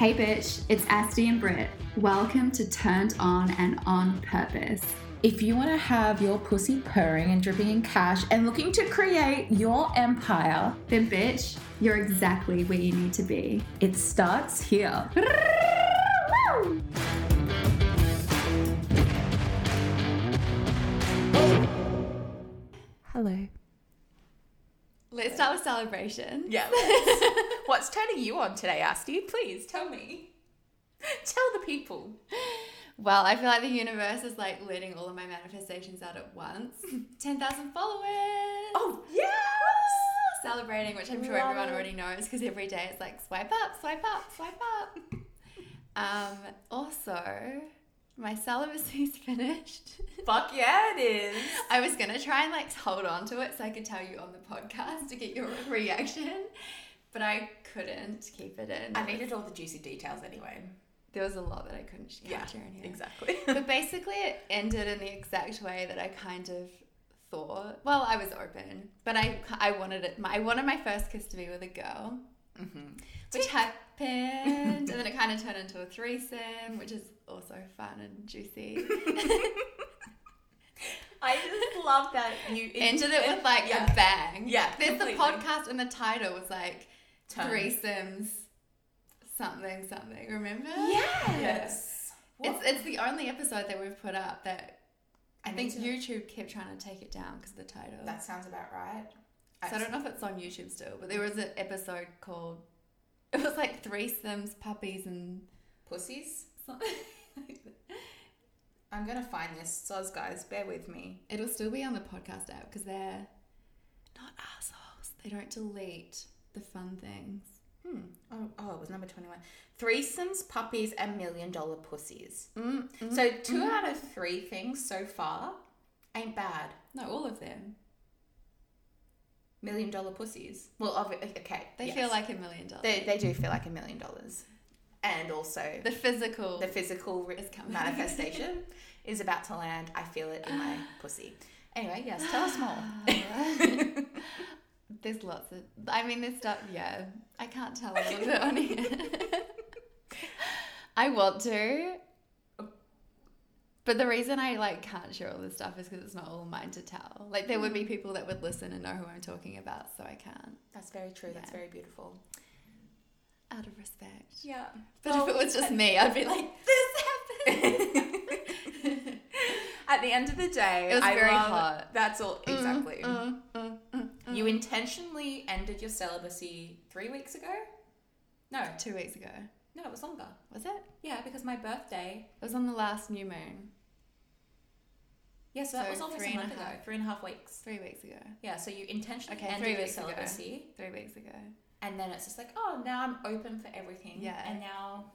Hey bitch, it's Asti and Britt. Welcome to Turned On and On Purpose. If you want to have your pussy purring and dripping in cash and looking to create your empire, then bitch, you're exactly where you need to be. It starts here. Hello. Let's start with celebration. Yeah. What's turning you on today, Asti? Please tell me. Tell the people. Well, I feel like the universe is like letting all of my manifestations out at once. 10,000 followers. Oh, yes! Celebrating, which I'm sure Love everyone it. already knows because every day it's like swipe up, swipe up, swipe up. um, also, my celibacy's finished. Fuck yeah, it is. I was gonna try and like hold on to it so I could tell you on the podcast to get your reaction, but I couldn't keep it in. I needed all the juicy details anyway. There was a lot that I couldn't capture in here. Exactly. but basically, it ended in the exact way that I kind of thought. Well, I was open, but I I wanted it. I wanted my first kiss to be with a girl, mm-hmm. which happened, and then it kind of turned into a threesome, which is also fun and juicy. I just love that you ended it with like Yeah. a bang. Yeah, There's the podcast and the title was like Turn. threesomes, something something. Remember? Yes. It's it's the only episode that we've put up that I, I think YouTube kept trying to take it down because of the title. That sounds about right. So I don't know if it's on YouTube still, but there was an episode called it was like threesomes, puppies, and Pussies. like. I'm gonna find this. Soz guys, bear with me. It'll still be on the podcast app because they're not assholes. They don't delete the fun things. Hmm. Oh, oh, it was number 21. Threesomes, puppies, and million dollar pussies. Mm, mm, So, 2 mm. out of three things so far ain't bad. No, all of them. Million dollar pussies. Well, okay. They yes. feel like a million dollars. They, they do feel like a million dollars. And also, the physical. the physical re- manifestation is about to land. I feel it in my pussy. Anyway, yes, tell us more. there's lots of. I mean, there's stuff. Yeah, I can't tell a little bit on here. I want to, but the reason I like can't share all this stuff is because it's not all mine to tell. Like there would be people that would listen and know who I'm talking about, so I can't. That's very true. That's very beautiful. Out of respect. Yeah. But if it was just me, I'd be like, this happened. At the end of the day, It was I very love- hot. That's all. Exactly. Mm, mm, mm, mm. You intentionally ended your celibacy three weeks ago? No, Two weeks ago. No, it was longer. Was it? Yeah, because my birthday. It was on the last new moon. Yeah, so, that was almost three a month ago. Three and a half weeks. Three weeks ago. Yeah, so you intentionally Okay, ended three your weeks ago. Three weeks ago. and then it's just like, oh, now I'm open for everything. Yeah. and now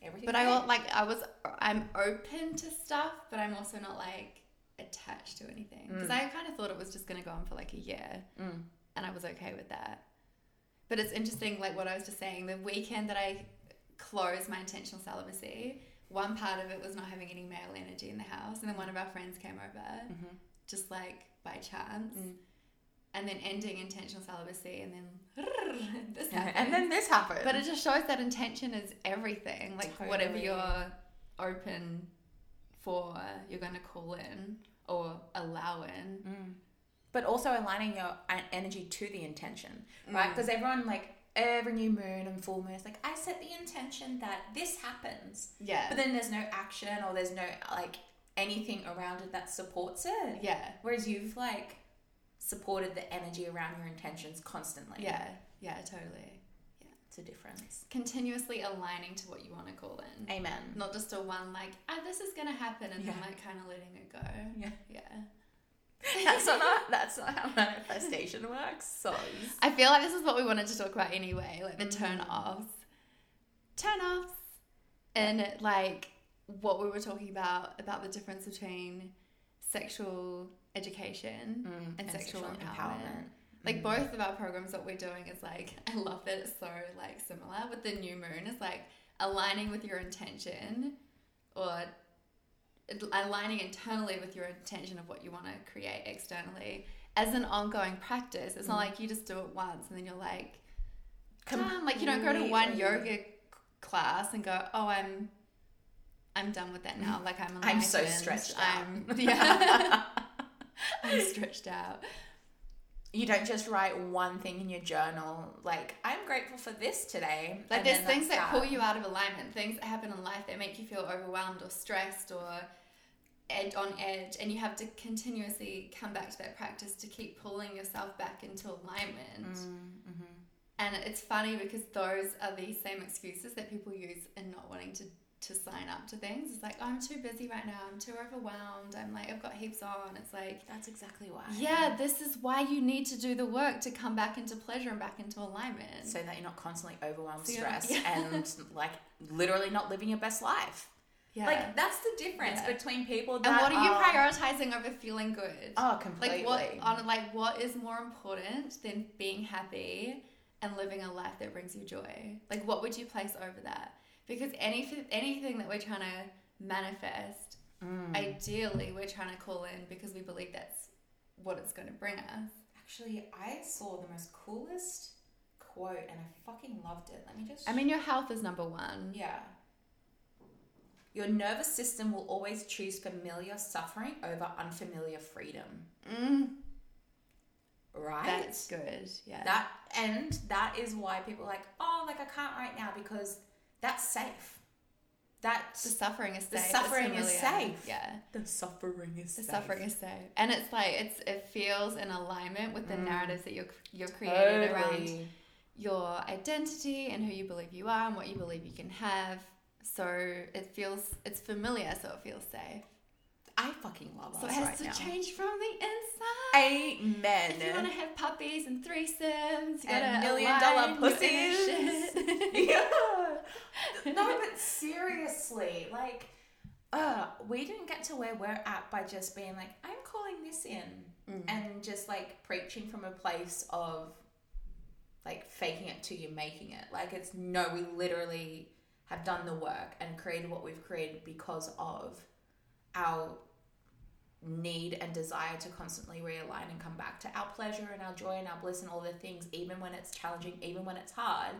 everything. But I like I was I'm open to stuff, but I'm also not like attached to anything because Mm. I kind of thought it was just going to go on for like a year, Mm. and I was okay with that. But it's interesting, like what I was just saying. The weekend that I closed my intentional celibacy, one part of it was not having any male energy in the house, and then one of our friends came over, Mhm. just like by chance, Mm. and then ending intentional celibacy, and then this happened. And then this happened. But it just shows that intention is everything. Like whatever you're open for, you're going to call in or allow in. Mm. But also aligning your e- energy to the intention, right? Mm. Because everyone, like, every new moon and full moon is like, I set the intention that this happens. Yeah. But then there's no action or there's no, like, anything around it that supports it. yeah. Whereas you've, like, supported the energy around your intentions constantly. Yeah. Yeah, totally. Yeah, it's a difference. Continuously aligning to what you want to call in. Amen. Not just a one like, ah, this is to happen and then like kind of letting it go. Yeah. Yeah. That's not, how- that's not how manifestation works. So. I feel like this is what we wanted to talk about anyway, like the turn Mm. offs. Turn offs. And like what we were talking about about the difference between sexual education Mm. and, sexual, empowerment. Like Mm. both of our programs, what we're doing is like I love that it's so like similar with the new moon. It's like aligning with your intention or aligning internally with your intention of what you want to create externally as an ongoing practice. It's not Mm. like you just do it once and then you're like, done. Like you don't go to one yoga class and go, oh, I'm, I'm done with that now. Like I'm, I'm so stretched out. I'm, yeah, I'm stretched out. you don't just write one thing in your journal like i'm grateful for this today Like there's things that pull you out of alignment, things that happen in life that make you feel overwhelmed or stressed or ed- on edge, and you have to continuously come back to that practice to keep pulling yourself back into alignment. Mm-hmm. And it's funny because those are the same excuses that people use in not wanting to to sign up to things. It's like oh, I'm too busy right now. I'm too overwhelmed. I'm like I've got heaps on. It's like that's exactly why yeah, this is why you need to do the work to come back into pleasure and back into alignment. so that you're not constantly overwhelmed So stressed yeah. and like literally not living your best life yeah. like that's the difference Yeah. between people that and what are you are- prioritizing over feeling good? oh completely like what on like what is more important than being happy and living a life that brings you joy? Like what would you place over that? Because any anything that we're trying to manifest, Mm. ideally we're trying to call in because we believe that's what it's going to bring us. actually i saw the most coolest quote and i fucking loved it let me just I mean, your health is number one. Yeah. Your nervous system will always choose familiar suffering over unfamiliar freedom. Mm, Right? that's good. Yeah. that and that is why people are like, oh, like I can't right now because that's safe. That the suffering is The safe. it's suffering is safe. Yeah. the suffering is The suffering is safe, and it's like it's it feels in alignment with the Mm. narratives that you're you're creating around your identity and who you believe you are and what you believe you can have. So it feels it's familiar, so it feels safe. I fucking love So us So it has right to now. change from the inside. Amen. If you want to have puppies and threesomes, you gotta And million dollar pussies. yeah. No, but seriously, like, uh, we didn't get to where we're at by just being like, I'm calling this in, Mm. and just like preaching from a place of like faking it till you're making it. Like, it's no, we literally have done the work and created what we've created because of our need and desire to constantly realign and come back to our pleasure and our joy and our bliss and all the things, even when it's challenging, even when it's hard.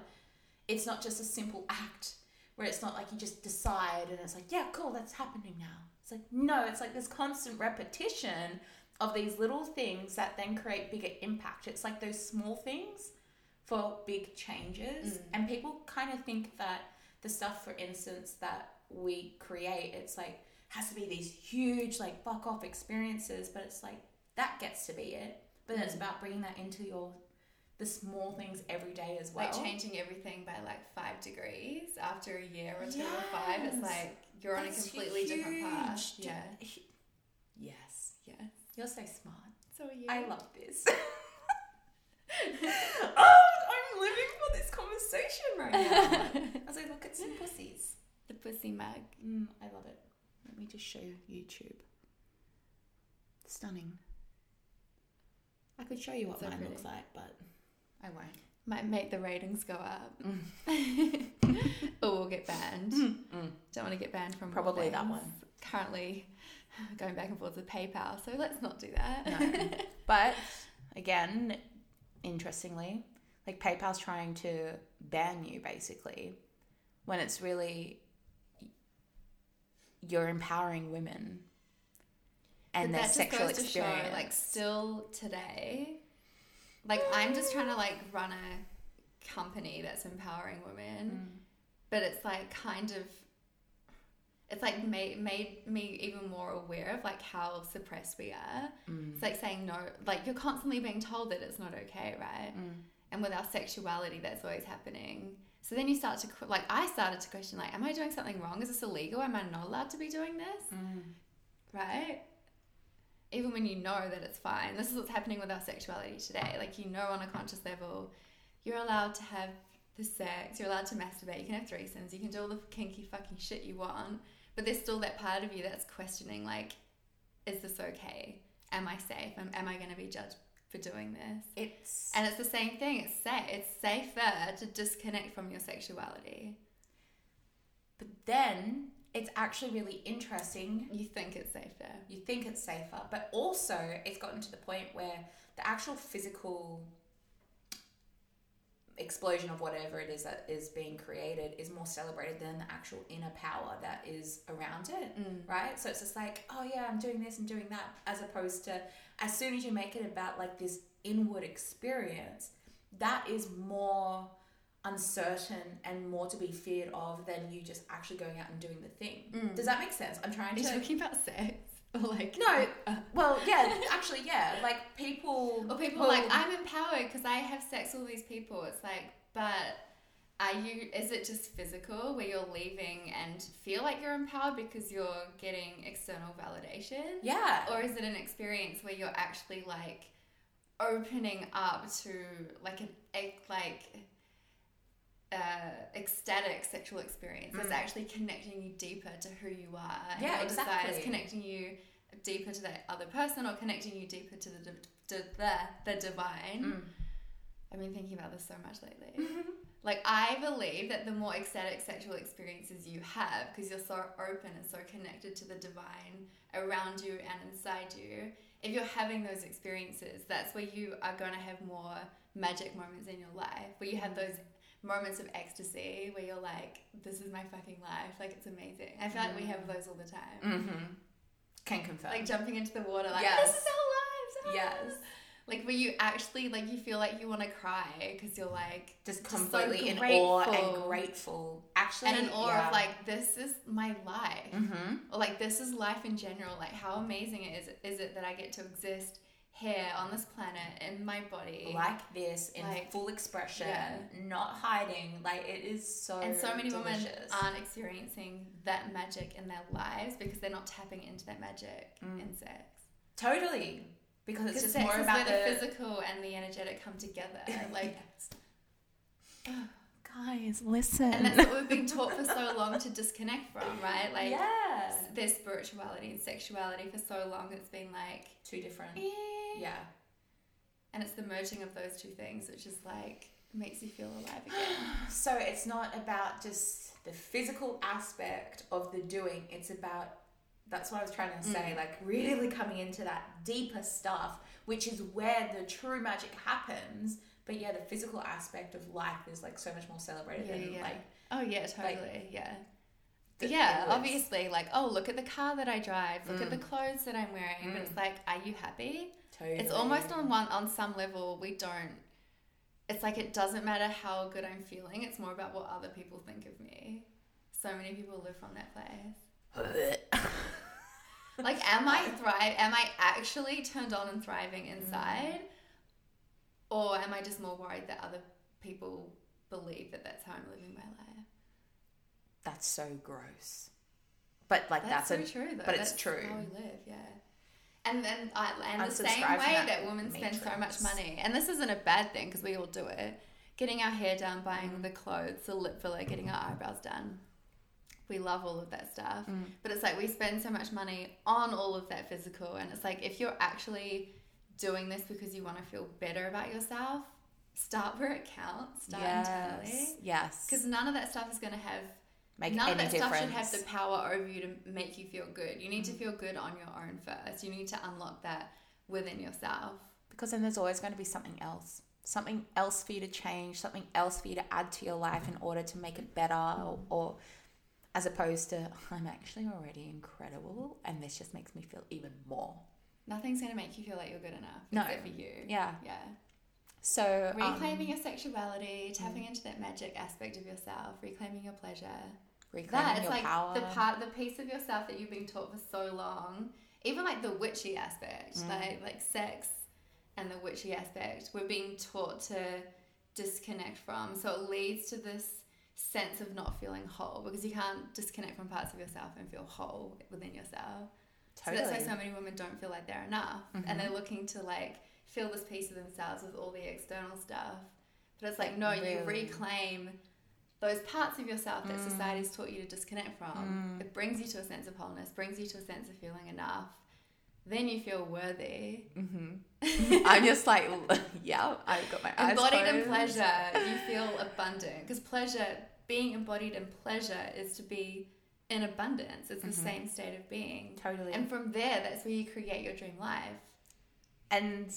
It's not just a simple act where it's not like you just decide and it's like, yeah, cool, that's happening now. It's like, no, it's like this constant repetition of these little things that then create bigger impact. It's like those small things for big changes. Mm. And people kind of think that the stuff, for instance, that we create, it's like, has to be these huge, like, fuck off experiences, but it's like, that gets to be it. But then it's Mm. about bringing that into your, the small things every day as well. like changing everything by like five degrees after a year or two or five. It's like you're on a That's completely different path. Yeah. Yes. Yes. You're so smart. So are you. I love this. oh, I'm living for this conversation right now. As I look at some pussies. the pussy mug. Mm, I love it. Let me just show you YouTube. Stunning. I could show you what So mine pretty. looks like, but I won't. Might make the ratings go up. Mm. or we'll get banned. Mm. Don't want to get banned from Probably that one. Currently going back and forth with PayPal, so let's not do that. No. But again, interestingly, like PayPal's trying to ban you basically when it's really you're empowering women and But their sexual experience. show, like, still today, like I'm just trying to like run a company that's empowering women, Mm. but it's like kind of, it's like made made me even more aware of like how suppressed we are. Mm. It's like saying no, like you're constantly being told that it's not okay, right? Mm. And with our sexuality, that's always happening. So then you start to like I started to question like, am I doing something wrong? Is this illegal? Am I not allowed to be doing this? Mm. right? Even when you know that it's fine. This is what's happening with our sexuality today. Like, you know, on a conscious level, you're allowed to have the sex, you're allowed to masturbate, you can have threesomes, you can do all the kinky fucking shit you want, but there's still that part of you that's questioning, like, is this okay? Am I safe? Am, am I going to be judged for doing this? It's And it's the same thing. It's safe. It's safer to disconnect from your sexuality. but then it's actually really interesting You think it's safer. you think it's safer, but also it's gotten to the point where the actual physical explosion of whatever it is that is being created is more celebrated than the actual inner power that is around it Mm. right so it's just like oh yeah i'm doing this and doing that as opposed to as soon as you make it about like this inward experience that is more uncertain and more to be feared of than you just actually going out and doing the thing Mm. does that make sense i'm trying Are to talking about sex? Or like No. uh, well yeah actually yeah like people or people will- like I'm empowered because I have sex with all these people. It's like, but are you? Is it just physical where you're leaving and feel like you're empowered because you're getting external validation? yeah or is it an experience where you're actually like opening up to like an like uh, ecstatic sexual experience Mm. actually connecting you deeper to who you are and Yeah, your desires connecting you deeper to that other person or connecting you deeper to the to the, the divine Mm. i've been thinking about this so much lately like I believe that the more ecstatic sexual experiences you have, because you're so open and so connected to the divine around you and inside you, if you're having those experiences, that's where you are going to have more magic moments in your life, where you have those moments of ecstasy, where you're like, "This is my fucking life," like it's amazing. I feel like we have those all the time, mm-hmm. can confirm like jumping into the water, like Yes. this is our lives. ah." yes Like where you actually like you feel like you want to cry because you're like just Just so completely in awe and grateful. actually and an awe yeah. of like this is my life mm-hmm. or like this is life in general like how amazing it is is it that i get to exist here on this planet in my body. Like this in Like, full expression yeah. not hiding. Like it is so and so many women aren't experiencing that magic in their lives because they're not tapping into that magic Mm. in sex. Totally. Because it's just sex more is about where the, the physical and the energetic come together like guys listen. And that's what we've been taught for so long to disconnect from right? Like yeah there's spirituality and sexuality for so long it's been like two different eh. yeah and it's the merging of those two things which is like makes you feel alive again so it's not about just the physical aspect of the doing it's about that's what i was trying to say Mm. like really coming into that deeper stuff which is where the true magic happens but yeah the physical aspect of life is like so much more celebrated Yeah, than yeah. like oh yeah totally yeah the yeah obviously like oh look at the car that i drive look at Mm. the clothes that i'm wearing but Mm. it's like are you happy? Totally. it's almost on one on some level we don't it's like it doesn't matter how good i'm feeling it's more about what other people think of me. So many people live from that place. Like am i thrive am i actually turned on and thriving inside? Or am i just more worried that other people believe that that's how i'm living my life that's so gross. But like that's, that's, so a true though. but it's true. how we live yeah. And then I, and the same way that, that women spend so much money. And this isn't a bad thing because we all do it. Getting our hair done buying Mm. the clothes the lip filler getting our eyebrows done. We love all of that stuff. Mm. but it's like we spend so much money on all of that physical and it's like if you're actually doing this because you want to feel better about yourself start where it counts. Start internally. Yes. Yes because none of that stuff is going to have make none of that difference stuff should have the power over you to make you feel good. You need to feel good on your own first. You need to unlock that within yourself. Because then there's always going to be something else. Something else for you to change something else for you to add to your life in order to make it better or, or as opposed to i'm actually already incredible and this just makes me feel even more. Nothing's going to make you feel like you're good enough No. except for you. Yeah. Yeah. So um, reclaiming your sexuality tapping into that magic aspect of yourself reclaiming your pleasure reclaiming that it's like power. the part the piece of yourself that you've been taught for so long even like the witchy aspect Mm. like like sex and the witchy aspect we're being taught to disconnect from. So it leads to this sense of not feeling whole because you can't disconnect from parts of yourself and feel whole within yourself. Totally so that's why so many women don't feel like they're enough Mhm. and they're looking to like fill this piece of themselves with all the external stuff. But it's like no you reclaim those parts of yourself that Mm. society's taught you to disconnect from. Mm. it brings you to a sense of wholeness brings you to a sense of feeling enough. Then you feel worthy. Hmm i'm just like yeah i've got my eyes embodied in pleasure you feel abundant. Because pleasure being embodied in pleasure is to be in abundance. It's the Mhm. same state of being. Totally. And from there that's where you create your dream life. And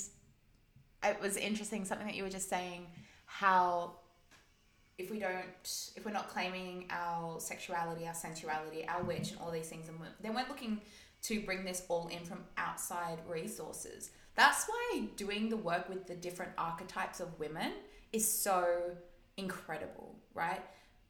it was interesting something that you were just saying how if we don't, if we're not claiming our sexuality, our sensuality, our witch, and all these things, and we're, then we're looking to bring this all in from outside resources. That's why doing the work with the different archetypes of women is so incredible, right?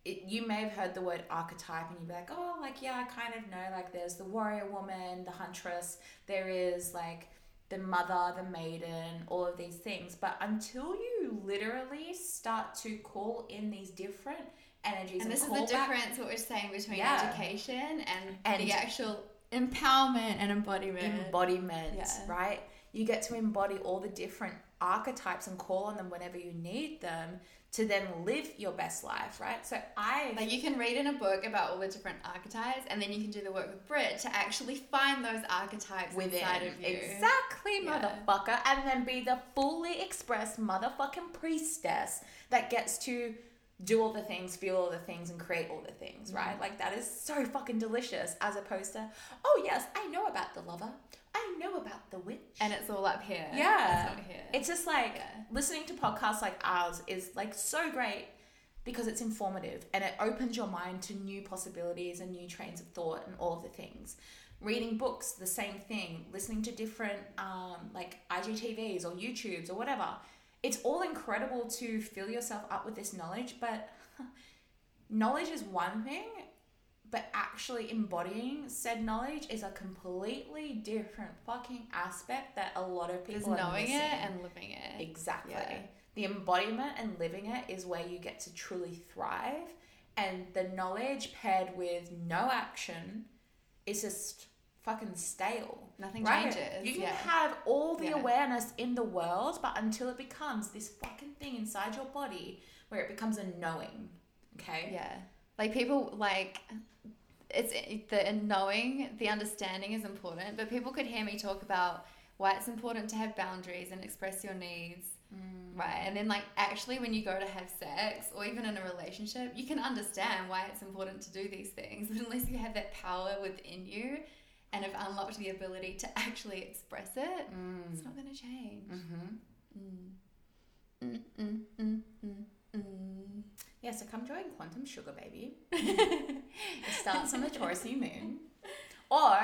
It, you may have heard the word archetype and you'd be like, oh, like, yeah, I kind of know. Like, there's the warrior woman, the huntress, there is like the mother, the maiden, all of these things. But until you literally start to call in these different energies, And this is the back- difference what we're saying between Yeah. education and, And- the actual empowerment and embodiment. embodiment, Yeah. right? You get to embody all the different archetypes and call on them whenever you need them to then live your best life, right? So I Like you can read in a book about all the different archetypes, and then you can do the work with Britt to actually find those archetypes within inside of you. exactly, Yeah. motherfucker, and then be the fully expressed motherfucking priestess that gets to do all the things, feel all the things, and create all the things, right? Mm. Like that is so fucking delicious, as opposed to, oh yes, I know about the lover, I know about the witch, And it's all up here. Yeah. It's not here. It's just like Yeah. listening to podcasts like ours is like so great because it's informative and it opens your mind to new possibilities and new trains of thought and all of the things. Reading books, the same thing. Listening to different um, like IGTVs or YouTubes or whatever. It's all incredible to fill yourself up with this knowledge, but knowledge is one thing, but actually embodying said knowledge is a completely different fucking aspect that a lot of There's people are knowing missing. it and living it. Exactly. Yeah. The embodiment and living it is where you get to truly thrive. And the knowledge paired with no action is just fucking stale. Nothing Right? changes. You can yeah. have all the Yeah. awareness in the world, but until it becomes this fucking thing inside your body where it becomes a knowing. Okay? Yeah. Like people like it's the knowing, the understanding is important, but people could hear me talk about why it's important to have boundaries and express your needs. Right. And then like actually when you go to have sex or even in a relationship, you can understand why it's important to do these things. But unless you have that power within you and have unlocked the ability to actually express it, it's not gonna change. Mm-hmm. Mm, mm, mm, mm, mm. Yeah, so come join Quantum Sugar Baby. it starts on the Taurus new moon. Or,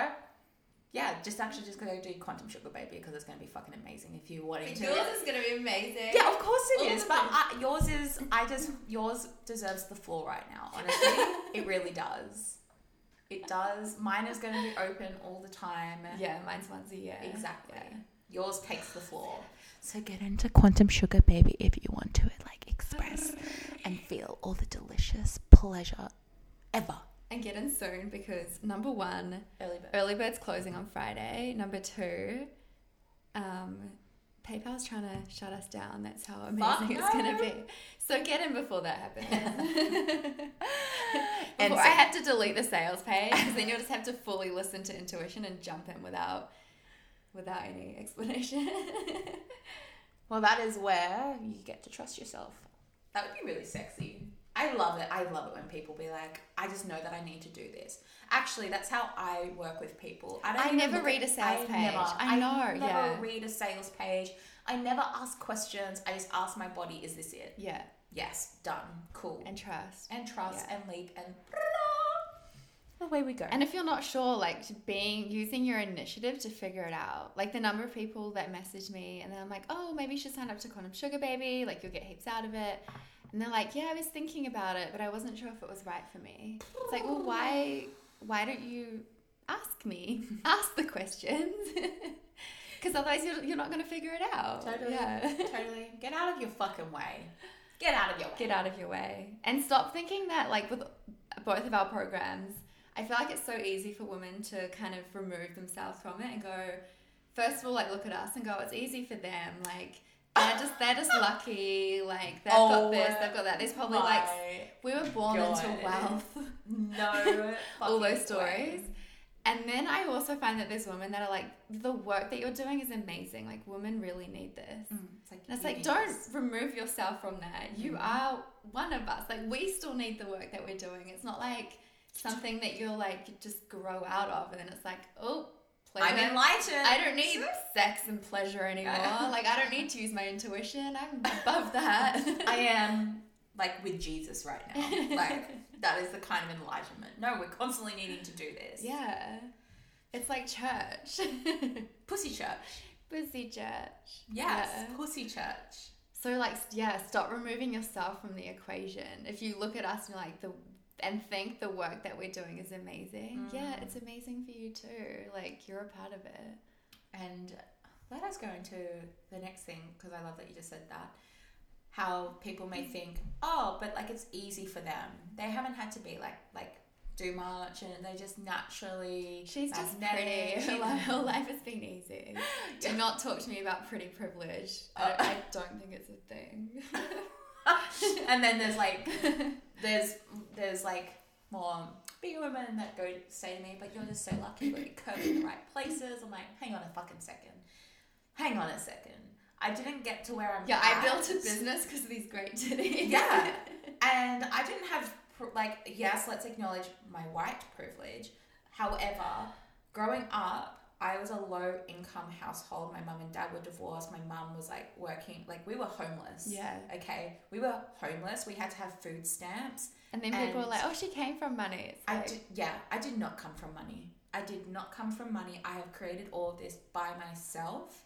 yeah, just actually just go do Quantum Sugar Baby because it's going to be fucking amazing if you wanting to. Yours is gonna be amazing. Yeah, of course All it is. But. I, yours is, I just, yours deserves the floor right now, honestly. it really does. It does. Mine is going to be open all the time. Yeah, mine's once a year. Exactly. Yeah. Yours takes the floor. So get into Quantum Sugar Baby if you want to, like, express and feel all the delicious pleasure ever. And get in soon because number one, Early bird. early bird's closing on Friday. Number two, um, PayPal's trying to shut us down. That's how amazing it's going to be. So get in before that happens. And before so- I have to delete the sales page because then you'll just have to fully listen to intuition and jump in without without any explanation. Well, that is where you get to trust yourself. That would be really sexy. I love it. I love it when people be like, I just know that I need to do this. Actually, that's how I work with people. I, don't I never read at- a sales I page. Never, I know, never yeah. read a sales page. I never ask questions. I just ask my body, is this it? yeah, Yes, done. Cool. and trust. And trust Yeah. and leap and away we go. And if you're not sure, like being using your initiative to figure it out, like the number of people that message me and then I'm like, oh, maybe you should sign up to Quantum Sugar Baby, like you'll get heaps out of it. And they're like, yeah, I was thinking about it, but I wasn't sure if it was right for me. It's like, well, why, why don't you ask me? ask the questions, because otherwise you're, you're not going to figure it out. Totally. Yeah. totally. Get out of your fucking way. Get out of your way. get out of your way and stop thinking that like with both of our programs i feel like it's so easy for women to kind of remove themselves from it and go first of all like look at us and go it's easy for them like they're just they're just lucky like they've Oh got this they've got that there's probably like we were born God. into wealth no all those stories way. and then i also find that there's women that are like the work that you're doing is amazing like women really need this Mm, it's like, and it's like, don't this. remove yourself from that. You Mhm. are one of us. Like, we still need the work that we're doing. It's not like something that you'll like just grow out of, and then it's like, oh, pleasure. I'm enlightened. I don't need sex and pleasure anymore. like, I don't need to use my intuition. I'm above that. I am like with Jesus right now. Like that is the kind of enlightenment. No, we're constantly needing to do this. Yeah. It's like church. Pussy church. Pussy church. Yes, Yeah. pussy church. So like yeah, stop removing yourself from the equation. If you look at us and you're like the and think the work that we're doing is amazing. Yeah, Mm. it's amazing for you too. Like you're a part of it. And let us go into the next thing because I love that you just said that. How people may think, oh, but like it's easy for them. They haven't had to be like like do much, and they just naturally. She's just pretty. Her, her life has been easy. Do not talk to me about pretty privilege. I, I don't think it's a thing. and then there's like there's there's like more big women that go say to me, but you're just so lucky, you got your curves in the right places. I'm like, hang on a fucking second. Hang on a second. I didn't get to where I'm yeah, I built a business because of these great titties. Yeah. And I didn't have, like, yes, let's acknowledge my white privilege. However, growing up, I was a low income household. My mum and dad were divorced. My mum was like working, like, we were homeless. yeah. Okay. We were homeless. We had to have food stamps. And then people are And- like, "Oh, she came from money." It's I did, yeah, I did not come from money. I did not come from money. I have created all of this by myself,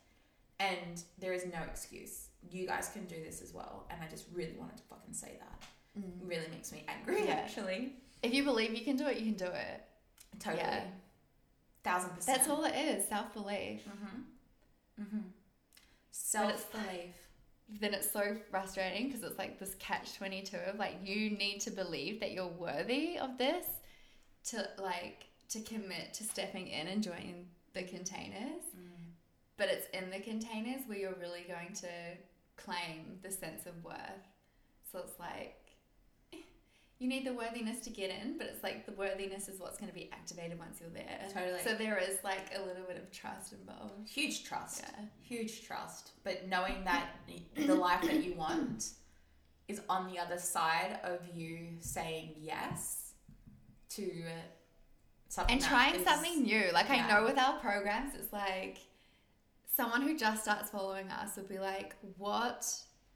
and there is no excuse. You guys can do this as well. And I just really wanted to fucking say that. Mm. really makes me angry, Yeah. actually. if you believe you can do it, you can do it. Totally. Yeah. Thousand percent. That's all it is. Self belief. Mm-hmm. Mm-hmm. Self belief. then it's so frustrating because it's like this catch 22 of like you need to believe that you're worthy of this to like to commit to stepping in and joining the containers but it's in the containers where you're really going to claim the sense of worth so it's like you need the worthiness to get in but it's like the worthiness is what's going to be activated once you're there Totally. so there is like a little bit of trust involved Huge trust. yeah Huge trust. But knowing that the life that you want is on the other side of you saying yes to something and trying is- something new. Like yeah. I know with our programs, it's like someone who just starts following us would be like, "What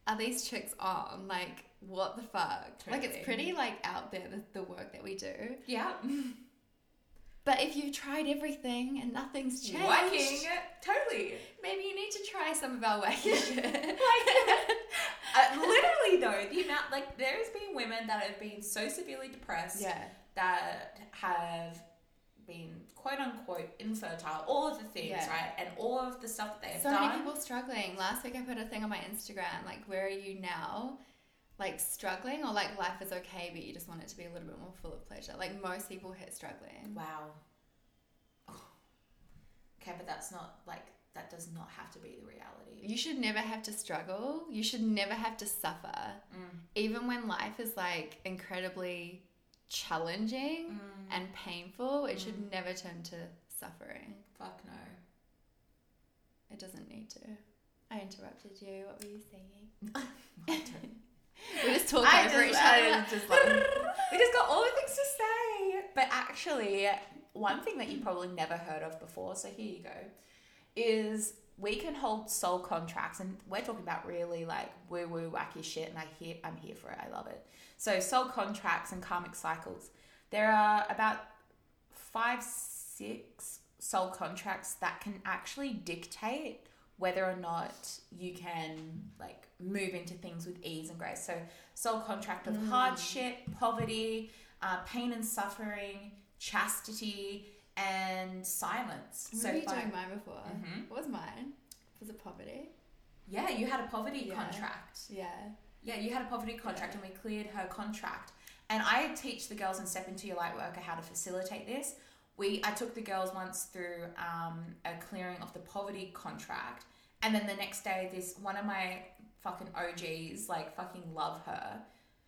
are these chicks on? Like, what the fuck?" Like it's pretty like out there the, the work that we do. Yeah. But if you've tried everything and nothing's changed, Working. Totally. maybe you need to try some of our wacky shit. Uh, literally though, the amount like there has been women that have been so severely depressed yeah, that have been quote unquote infertile, all of the things, Yeah. right? And all of the stuff that they have so done. many people struggling. Last week I put a thing on my Instagram like, "Where are you now?" Like struggling or like life is okay, but you just want it to be a little bit more full of pleasure. Like most people hit struggling. Wow. Oh. Okay, but that's not like that does not have to be the reality. You should never have to struggle. You should never have to suffer. Mm. Even when life is like incredibly challenging Mm. and painful, it should Mm. never turn to suffering. Fuck no. It doesn't need to. I interrupted you. What were you saying? We just talk I over just- each other. just we just got all the things to say. But actually, one thing that you probably never heard of before, so here you go, is we can hold soul contracts, and we're talking about really like woo woo wacky shit, and I hear I'm here for it. I love it. So soul contracts and karmic cycles. There are about five, six soul contracts that can actually dictate whether or not you can like move into things with ease and grace. So soul contract of Mm. hardship, poverty, uh, pain and suffering, chastity, and silence. What so were you doing mine before? Mhm. What was mine? Was it poverty? yeah, you had a poverty Yeah. contract. Yeah. Yeah, you had a poverty contract and we cleared her contract. And I teach the girls in Step Into Your Light Worker how to facilitate this. We I took the girls once through um, a clearing of the poverty contract, and then the next day, this one of my fucking OGs, like fucking love her.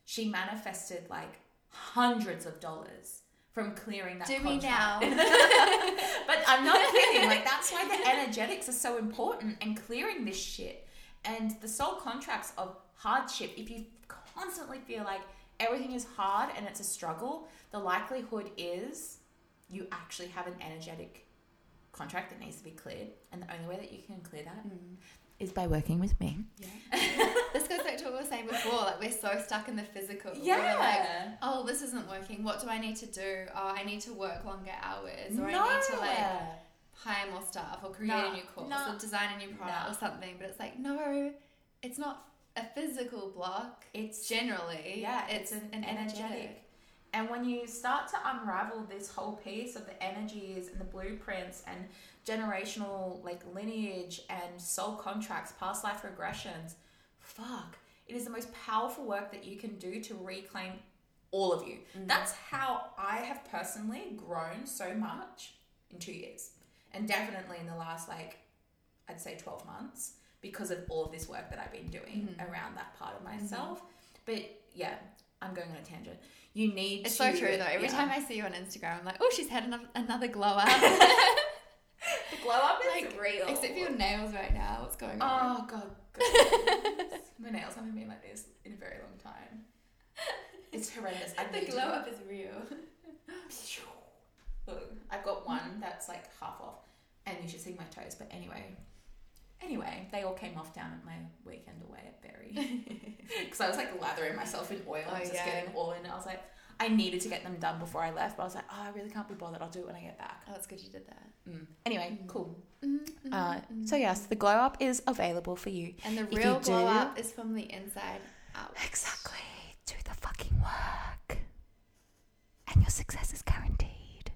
She manifested like hundreds of dollars from clearing that Do me now. but I'm not kidding. Like that's why the energetics are so important and clearing this shit. And the soul contracts of hardship, if you constantly feel like everything is hard and it's a struggle, the likelihood is you actually have an energetic contract that needs to be cleared. And the only way that you can clear that Mm. is by working with me. Yeah. this goes back to what we were saying before. Like we're so stuck in the physical. Yeah. like, oh, this isn't working. What do I need to do? Oh, I need to work longer hours, or I need to like hire more staff, or create No, a new course, no, or design a new product, no. or something. But it's like, no, it's not a physical block. it's Generally, yeah, it's an, an energetic. And when you start to unravel this whole piece of the energies and the blueprints and generational like lineage and soul contracts, past life regressions, fuck, it is the most powerful work that you can do to reclaim all of you. That's how I have personally grown so much in two years. And definitely in the last like I'd say 12 months because of all of this work that I've been doing Mhm. around that part of myself. But yeah, I'm going on a tangent. You need It's to It's so true though. Every yeah. time I see you on Instagram, I'm like, oh, she's had another, another glow up. the glow up is Like, real. Except for your nails right now. What's going on? Oh god, god. my nails haven't been like this in a very long time. It's horrendous. I think the glow up is real. Look, I've got one that's like half off, and you should see my toes. But anyway, anyway, they all came off down at my weekend away at Berry because I was like lathering myself in oil Oh, and just yeah. getting all in. I was like, I needed to get them done before I left, but I was like, oh, I really can't be bothered. I'll do it when I get back. Oh, that's good you did that. Mm. Anyway, cool. Mm-hmm. Uh, so yes, the glow up is available for you. And the real do- glow up is from the inside out. Exactly. Do the fucking work, and your success is guaranteed.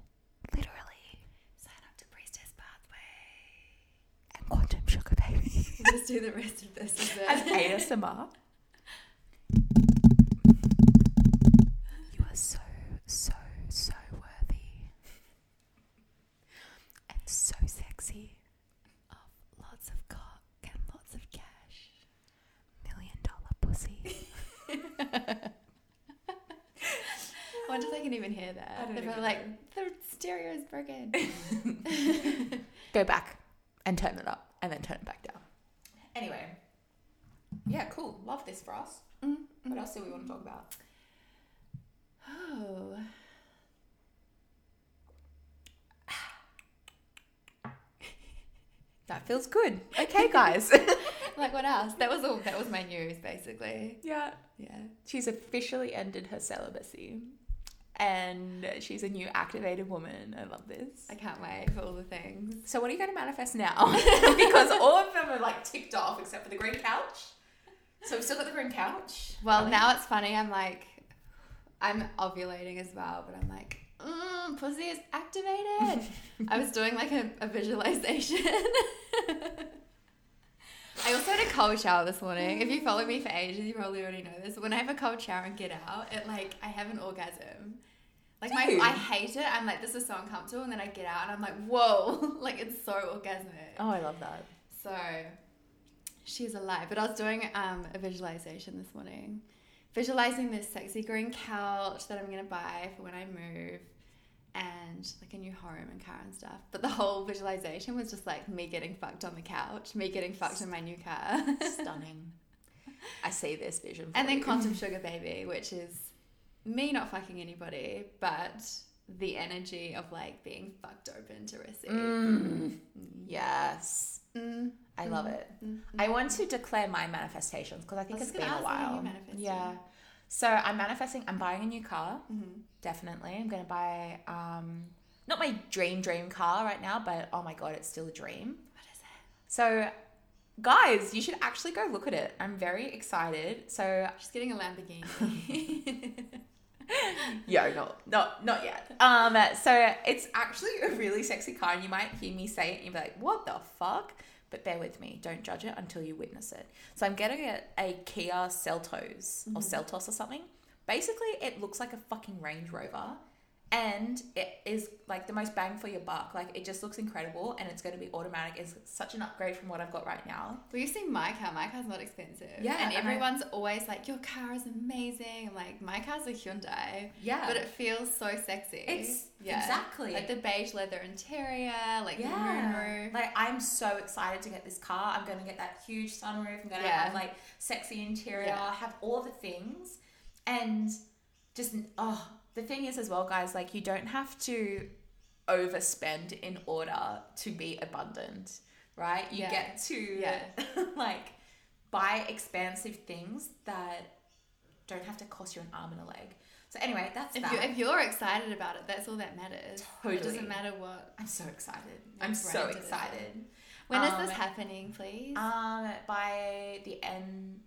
Literally. Sign up to Priestess Pathway. And quantum sugar baby. We'll just do the rest of this as As ASMR. You are so, so, so worthy. And so sexy. of lots of cock and lots of cash. Million dollar pussy. I wonder if they can even hear that. I don't They're probably like, the stereo is broken. Go back and turn it up and then turn it back down. Anyway. Yeah, cool. Love this for us. Mm, What else do we want to talk about? Oh. That feels good. Okay, guys. Like what else? That was all. That was my news, basically. yeah. Yeah. She's officially ended her celibacy. And she's a new activated woman. I love this. I can't wait for all the things. So what are you going to manifest now? because all of them are like ticked off except for the green couch. So we've still got the green couch. Well, Really? now it's funny. I'm like, I'm ovulating as well, but I'm like, mm, pussy is activated. I was doing like a, a visualization. I also had a cold shower this morning. If you follow me for ages, you probably already know this. When I have a cold shower and get out, it like I have an orgasm. Like my, I hate it. I'm like, this is so uncomfortable, and then I get out and I'm like, whoa, like it's so orgasmic. Oh, I love that. So she's alive. But I was doing um, a visualization this morning, visualizing this sexy green couch that I'm gonna buy for when I move, and like a new home and car and stuff. But the whole visualization was just like me getting fucked on the couch, me getting fucked in my new car, Stunning. I see this vision. And then you. quantum sugar baby, which is me not fucking anybody, but the energy of like being fucked open to receive. Mm. Yes. Mm. I love it. Mm. I want to declare my manifestations because I think I it's been a ask, what are while. Yeah. So I'm manifesting. I'm buying a new car. Mhm. Definitely. I'm going to buy um not my dream dream car right now, but oh my god, it's still a dream. What is it? So guys, you should actually go look at it. I'm very excited. So She's getting a Lamborghini. yo, not not not yet. Um so it's actually a really sexy car and you might hear me say it and you'll be like, "What the fuck?" But bear with me. Don't judge it until you witness it. So I'm getting a, a Kia Seltos or mm-hmm. Seltos or something. Basically, it looks like a fucking Range Rover. And it is like the most bang for your buck. Like it just looks incredible and it's going to be automatic. It's such an upgrade from what I've got right now. well, you've seen my car. My car's not expensive. Yeah, And and I- everyone's always like, your car is amazing. I'm like, my car's a Hyundai. Yeah. But it feels so sexy. It's exactly. Like the beige leather interior, like the yeah. moonroof. Like I'm so excited to get this car. I'm going to get that huge sunroof. I'm going to Yeah. have like sexy interior, Yeah. have all the things. And just oh, the thing is as well guys, like you don't have to overspend in order to be abundant. right? You Yeah. get to Yeah. like buy expansive things that don't have to cost you an arm and a leg. So anyway, that's If, that. you, if you're excited about it, that's all that matters. It Totally. doesn't matter what. I'm so excited. I'm so excited. When is Um, this happening, please? Um, by the end,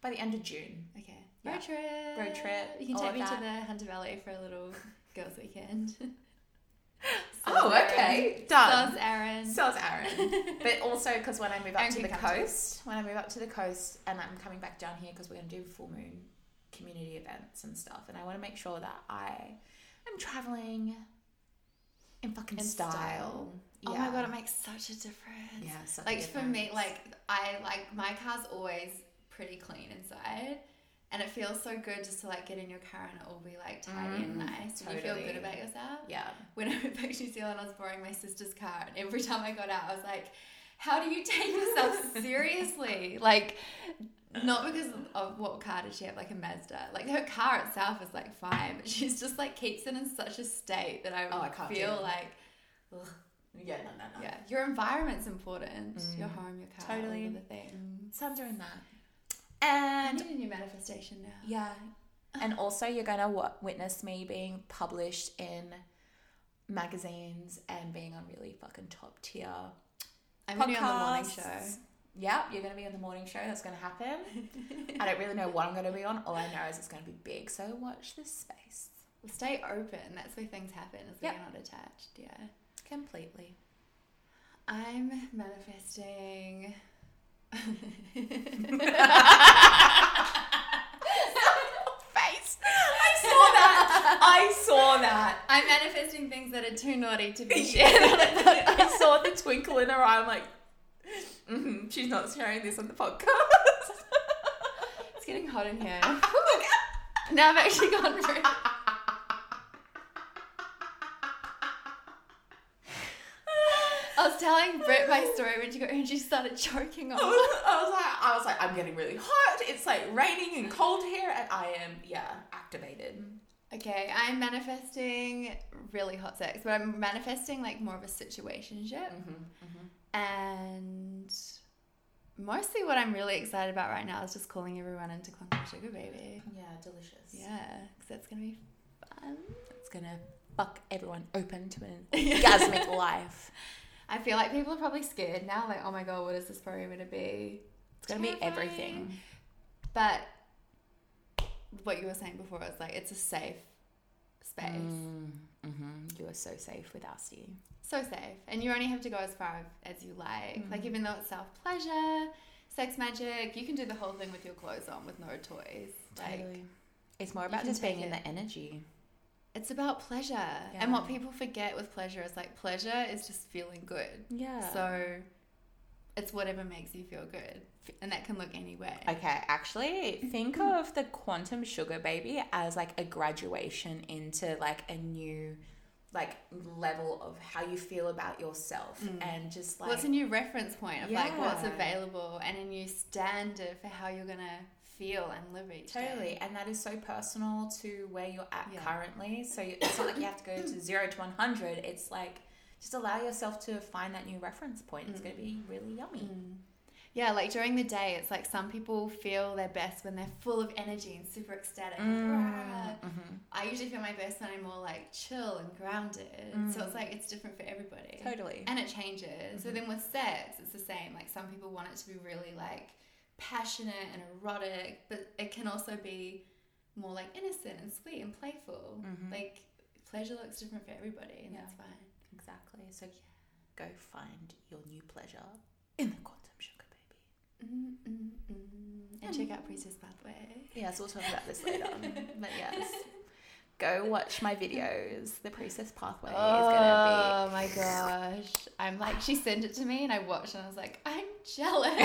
by the end of June. okay. Yeah. Road trip. Road trip, You can take me to the Hunter Valley for a little girls' weekend. Oh, okay. Done. Saws Aaron. So is Aaron. but also because when I move up Aaron to the coast, when I move up to the coast, and I'm coming back down here because we're going to do full moon community events and stuff, and I want to make sure that I am traveling in fucking In style. style. Oh my god, it makes such a difference. yeah, such a like for me, like I like my car's always pretty clean inside. And it feels so good just to like get in your car and it will be like tidy and Mm, nice. And you feel good about yourself. yeah, when I went back to New Zealand, I was borrowing my sister's car, and every time I got out, I was like, "How do you take yourself seriously?" Like, not because of what car did she have, like a Mazda. Like her car itself is like fine, but she's just like keeps it in such a state that I, Oh, I feel like, ugh, yeah, no, no, no. yeah, your environment's important. Mm. Your home, your car, Totally. all the things. So I'm doing that, I and need a new manifestation now. yeah, and also you're gonna w- witness me being published in magazines and being on really fucking top tier I'm gonna be on the morning show. Yep, you're going to be on the morning show. That's going to happen. I don't really know what I'm going to be on. All I know is it's going to be big. So watch this space Well, stay open. That's where things happen. Is Yep. you're not attached. Yeah. completely. I'm manifesting. Face. I saw that. I saw that. I'm manifesting things that are too naughty to be shared I saw the twinkle in her eye. I'm like, mm she's not sharing this on the podcast. It's getting hot in here. now I've actually gone through. Telling Britt my story when she got here and she started choking I on. was, I was like, I was like, I'm getting really hot. It's like raining and cold here, and I am, yeah, activated. Okay, I'm manifesting really hot sex, but I'm manifesting like more of a situationship. Mm-hmm, And mostly what I'm really excited about right now is just calling everyone into Quantum Sugar Baby. Yeah, delicious. Yeah, because that's going to be fun. It's gonna fuck everyone open to an orgasmic life. I feel like people are probably scared now, like, oh my god, what is this program going to be? It's gonna be everything. But what you were saying before is like, it's a safe space. Mm-hmm. You are so safe with Asti. So safe. And you only have to go as far as you like. Mm. Like, even though it's self pleasure, sex magic, you can do the whole thing with your clothes on with no toys. Like, It's more about just being take in the energy. It's about pleasure. Yeah. And what people forget with pleasure is like pleasure is just feeling good. Yeah. So it's whatever makes you feel good. And that can look any way. Okay, actually, think of the quantum sugar baby as like a graduation into like a new like level of how you feel about yourself Mm. and just like what's a new reference point of like what's available and a new standard for how you're gonna feel and live each Totally, day. and that is so personal to where you're at Yeah. currently. So it's not like you have to go to zero to one hundred. It's like just allow yourself to find that new reference point. It's Mm. going to be really yummy. Mm. Yeah, like during the day, it's like some people feel their best when they're full of energy and super ecstatic. Rah. Mhm. I usually feel my best when I'm more like chill and grounded. So it's like it's different for everybody. Totally. And it changes. So Mhm. then with sex, it's the same. Like some people want it to be really like passionate and erotic, but it can also be more like innocent and sweet and playful. Mhm. Like pleasure looks different for everybody, and Yeah. that's fine. Exactly. So yeah, go find your new pleasure in the quantum sugar baby. Mm, mm, mm. And check out Priestess Pathway. Yes, we'll talk about this later. On. But yes, go watch my videos. The Priestess Pathway is gonna be. Oh my gosh. I'm like, she sent it to me and I watched and I was like, I'm jealous.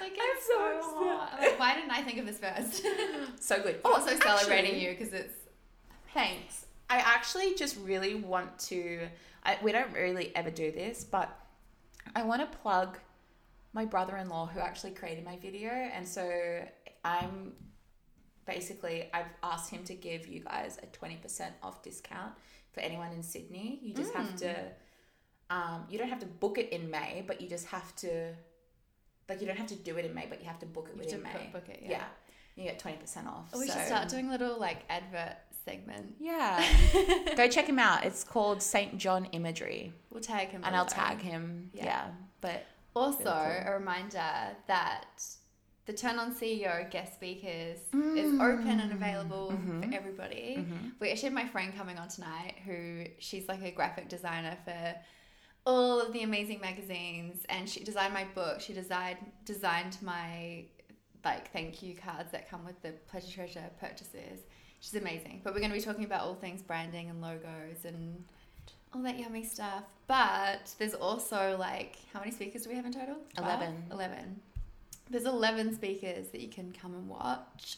like, it's so so, upset. hot. I'm like, why didn't I think of this first? so good. I'm also Oh, celebrating you because it's. Thanks. I actually just really want to. I, we don't really ever do this, but I want to plug my brother in law who actually created my video. And so I'm basically, I've asked him to give you guys a 20% off discount for anyone in Sydney. You just have Mm. to Um, you don't have to book it in May, but you just have to, like, you don't have to do it in May, but you have to book it You within May. book it, yeah. yeah. you get twenty percent off. Oh, we so- should start doing little like advert segment. Yeah, go check him out. It's called Saint John Imagery, We'll tag him, and I'll tag him. Yeah. Yeah, but Also, cool. a reminder that the Turn On CEO guest speakers is Mm. open and available Mhm. for everybody. Mm-hmm. We actually have my friend coming on tonight who she's like a graphic designer for all of the amazing magazines and she designed my book. She designed designed my like thank you cards that come with the Pleasure Treasure purchases. She's amazing. But we're going to be talking about all things branding and logos and all that yummy stuff. But there's also like how many speakers do we have in total? Twelve? 11. 11. There's 11 speakers that you can come and watch.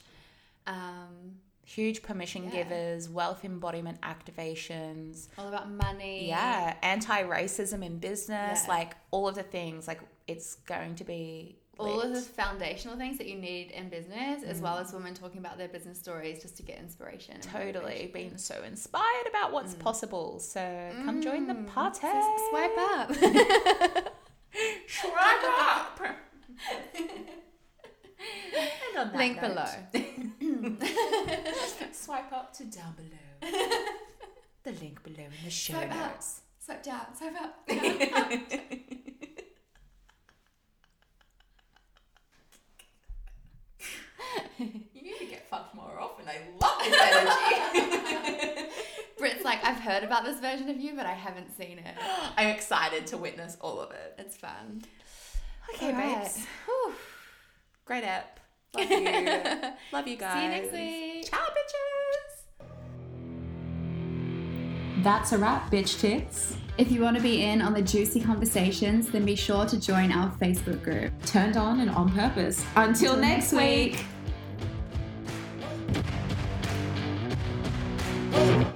Um, huge permission Yeah. givers, wealth embodiment activations. all about money. Yeah, anti-racism in business, Yeah. like all of the things. Like it's going to be all of the foundational things that you need in business, as well as women talking about their business stories just to get inspiration. totally motivation. being so inspired about what's possible. So come join the Mm. party. So swipe up. Swipe up. and on that Link note, below. swipe up to down below. the link below in the show Swipe up. notes. Swipe down. Swipe up. You need to get fucked more often. I love this energy. Britt's like, I've heard about this version of you, but I haven't seen it. I'm excited to witness all of it. It's fun. Okay, right. babes. Whew. Great app. Love you. Love you guys. See you next week. Ciao, bitches. That's a wrap, bitch tits. If you want to be in on the juicy conversations, then be sure to join our Facebook group. Turned on and on purpose. Until, next week. week.